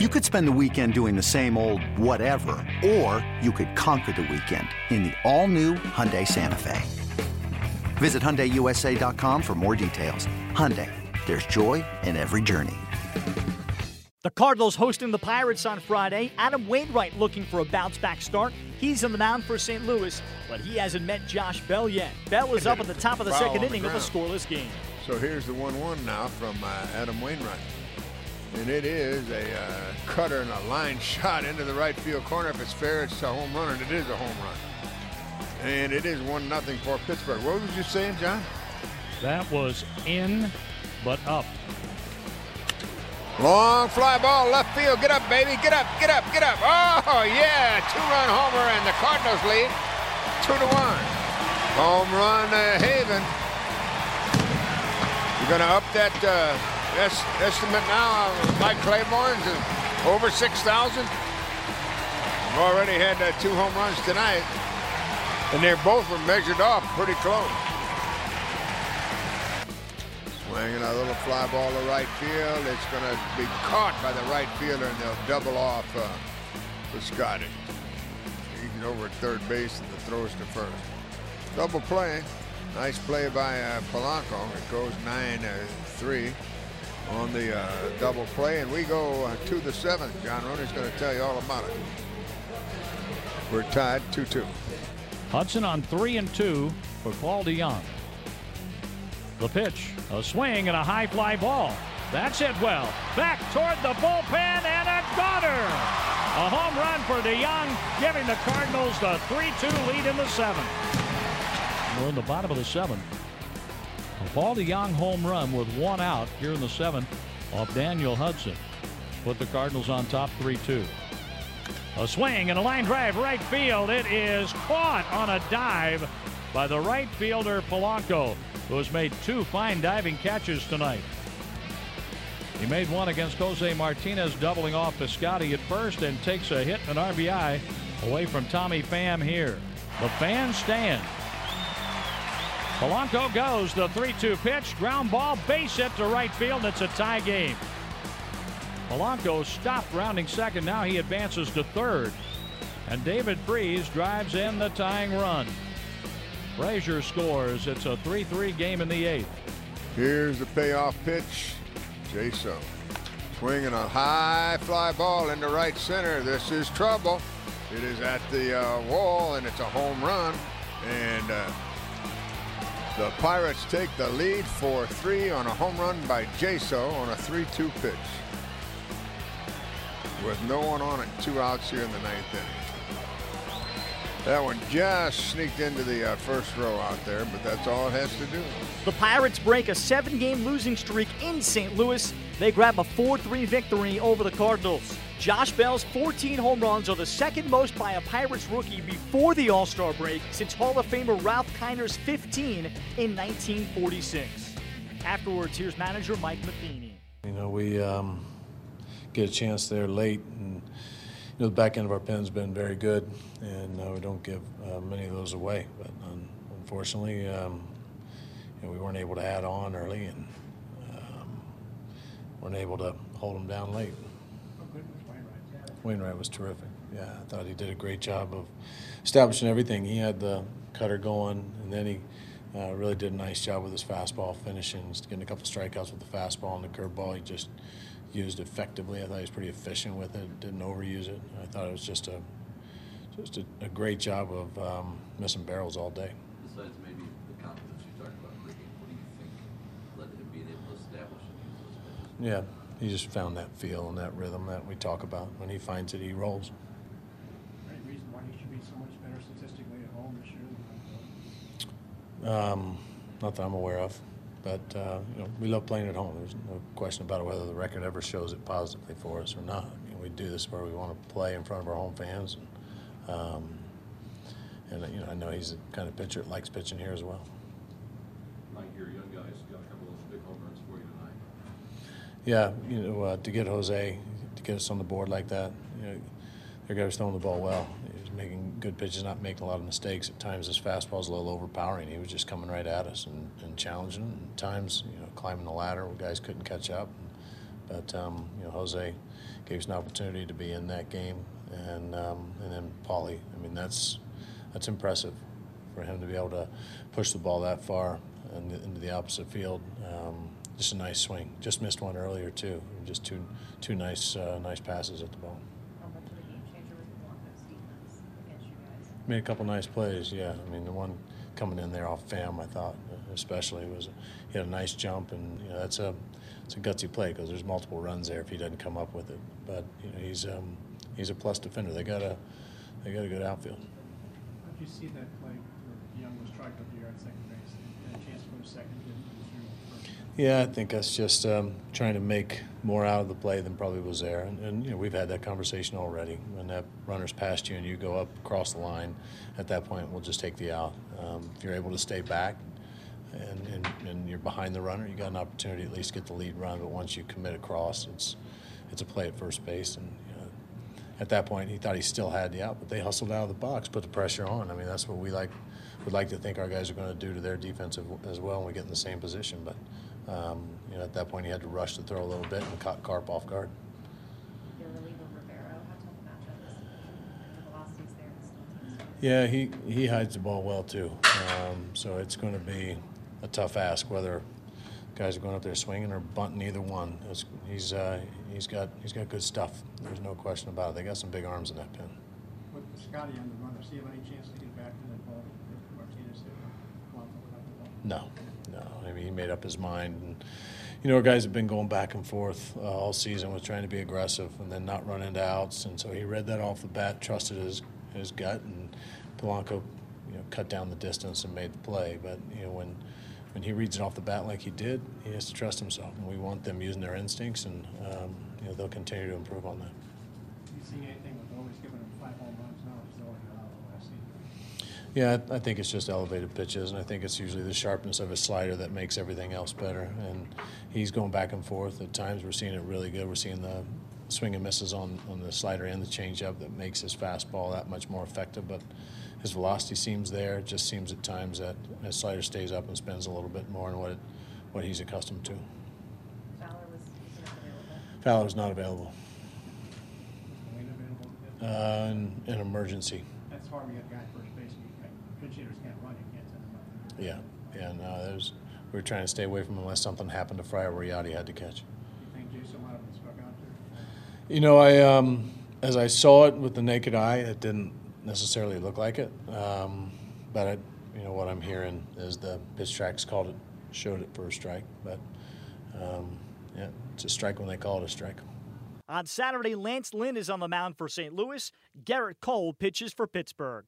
You could spend the weekend doing the same old whatever, or you could conquer the weekend in the all-new Hyundai Santa Fe. Visit HyundaiUSA.com for more details. Hyundai, there's joy in every journey. The Cardinals hosting the Pirates on Friday. Adam Wainwright looking for a bounce back start. He's on the mound for St. Louis, but he hasn't met Josh Bell yet. Bell is up at the top of the Foul second on the inning of a scoreless game. So here's the 1 1 now from uh, Adam Wainwright. And it is a uh, cutter and a line shot into the right field corner. If it's fair, it's a home run, and it is a home run. And it is 1 0 for Pittsburgh. What was you saying, John? That was in, but up. Long fly ball, left field. Get up, baby. Get up, get up, get up. Oh, yeah. Two run homer, and the Cardinals lead two to one. Home run, uh, Haven. You're going to up that uh, es- estimate now Mike Claiborne to over 6,000. We've already had uh, two home runs tonight, and they both were measured off pretty close. Swinging a little fly ball to right field. It's going to be caught by the right fielder, and they'll double off uh, Piscotti. He's over at third base, and the throws to first. Double play. Nice play by uh, Polanco. It goes 9-3 on the uh, double play, and we go uh, to the seventh. John Rooney's going to tell you all about it. We're tied 2-2. Hudson on three and two for Paul DeJong. The pitch, a swing and a high fly ball. That's it well. Back toward the bullpen and a goner. A home run for DeJong, giving the Cardinals the 3-2 lead in the seventh. We're in the bottom of the seventh. A Paul DeJong home run with one out here in the seventh off Daniel Hudson. Put the Cardinals on top 3-2. A swing and a line drive right field. It is caught on a dive by the right fielder Polanco, who has made two fine diving catches tonight. He made one against Jose Martinez, doubling off Piscotti at first, and takes a hit and an RBI away from Tommy Pham here. The fan stand. Polanco goes the 3-2 pitch, ground ball, base hit to right field. It's a tie game. Polanco stopped rounding second. Now he advances to third. And David Freese drives in the tying run. Frazier scores. It's a 3 3 game in the eighth. Here's the payoff pitch. Jaso swinging a high fly ball into right center. This is trouble. It is at the uh, wall and it's a home run. And uh, the Pirates take the lead 4 3 on a home run by Jaso on a 3 2 pitch. With no one on it, two outs here in the ninth inning. That one just sneaked into the uh, first row out there, but that's all it has to do. The Pirates break a seven game losing streak in St. Louis. They grab a 4 3 victory over the Cardinals. Josh Bell's 14 home runs are the second most by a Pirates rookie before the All Star break since Hall of Famer Ralph Kiner's 15 in 1946. Afterwards, here's manager Mike Matheny. You know, we um, get a chance there late, and you know the back end of our pen's been very good, and uh, we don't give uh, many of those away. But un- unfortunately, um, you know, we weren't able to add on early, and um, weren't able to hold them down late. Wainwright was terrific. Yeah, I thought he did a great job of establishing everything. He had the cutter going, and then he uh, really did a nice job with his fastball finishing, getting a couple strikeouts with the fastball and the curveball. He just used effectively. I thought he was pretty efficient with it. Didn't overuse it. I thought it was just a just a, a great job of um, missing barrels all day. Besides maybe the confidence you talked about bringing, what do you think led to him being able to establish and use those pitches? Yeah, he just found that feel and that rhythm that we talk about. When he finds it, he rolls. Any reason why he should be so much better statistically at home this year than on the road? Um, not that I'm aware of, but uh, you know we love playing at home. There's no question about it whether the record ever shows it positively for us or not. I mean, we do this where we want to play in front of our home fans, and, um, and you know I know he's the kind of pitcher that likes pitching here as well. Mike, your young guys got a couple of big home runs for you tonight. Yeah, you know uh, to get Jose to get us on the board like that, you know, their guy was throwing the ball well. Was making good pitches, not making a lot of mistakes. At times his fastball fastball's a little overpowering. He was just coming right at us and, and challenging. At times, you know, climbing the ladder, guys couldn't catch up. But um, you know, Jose gave us an opportunity to be in that game, and um, and then Paulie. I mean, that's that's impressive for him to be able to push the ball that far and into the opposite field. Um, just a nice swing. Just missed one earlier too. Just two two nice uh, nice passes at the ball. Made a couple nice plays. Yeah, I mean the one coming in there off Pham, I thought especially was he had a nice jump, and you know that's a it's a gutsy play because there's multiple runs there if he doesn't come up with it. But you know he's um, he's a plus defender. They got a they got a good outfield. How did you see that play where Young was struck up here at second base and a chance to second? Yeah, I think that's just um, trying to make more out of the play than probably was there. And, and, you know, we've had that conversation already. When that runner's past you and you go up across the line, at that point, we'll just take the out. Um, if you're able to stay back and, and, and, you're behind the runner, you got an opportunity to at least get the lead run. But once you commit across, it's it's a play at first base. And you know, at that point, he thought he still had the out, but they hustled out of the box, put the pressure on. I mean, that's what we like would like to think our guys are going to do to their defensive as well when we get in the same position. But um, you know, at that point, he had to rush to throw a little bit and caught Carp off guard. Yeah, he, he hides the ball well too. Um, so it's going to be a tough ask whether guys are going up there swinging or bunting either one. It's, he's uh, he's got he's got good stuff. There's no question about it. They got some big arms in that pin. With Scotty on the runner, see any chance to get back to that ball? Martinez No, no. I mean, he made up his mind. And, you know, our guys have been going back and forth uh, all season with trying to be aggressive and then not run into outs. And so he read that off the bat, trusted his, his gut, and Polanco, you know, cut down the distance and made the play. But, you know, when when he reads it off the bat like he did, he has to trust himself. And we want them using their instincts, and um, you know, they'll continue to improve on that. Do you see anything with always giving them five home runs now? Yeah, I think it's just elevated pitches, and I think it's usually the sharpness of his slider that makes everything else better. And he's going back and forth. At times, we're seeing it really good. We're seeing the swing and misses on, on the slider and the changeup that makes his fastball that much more effective. But his velocity seems there. It just seems at times that his slider stays up and spins a little bit more than what it, what he's accustomed to. Fowler was available. Fowler was not available. Uh, an, an emergency. When you have a guy first base. Pinch hitters can't run. You can't send them up. Yeah, yeah. No, there's. We were trying to stay away from unless something happened to Fryer where Yadi had to catch. You think Jason might have been struck out there? You know, I um, as I saw it with the naked eye, it didn't necessarily look like it. Um, but I, you know what I'm hearing is the pitch tracks called it, showed it for a strike. But um, yeah, it's a strike when they call it a strike. On Saturday, Lance Lynn is on the mound for St. Louis. Gerrit Cole pitches for Pittsburgh.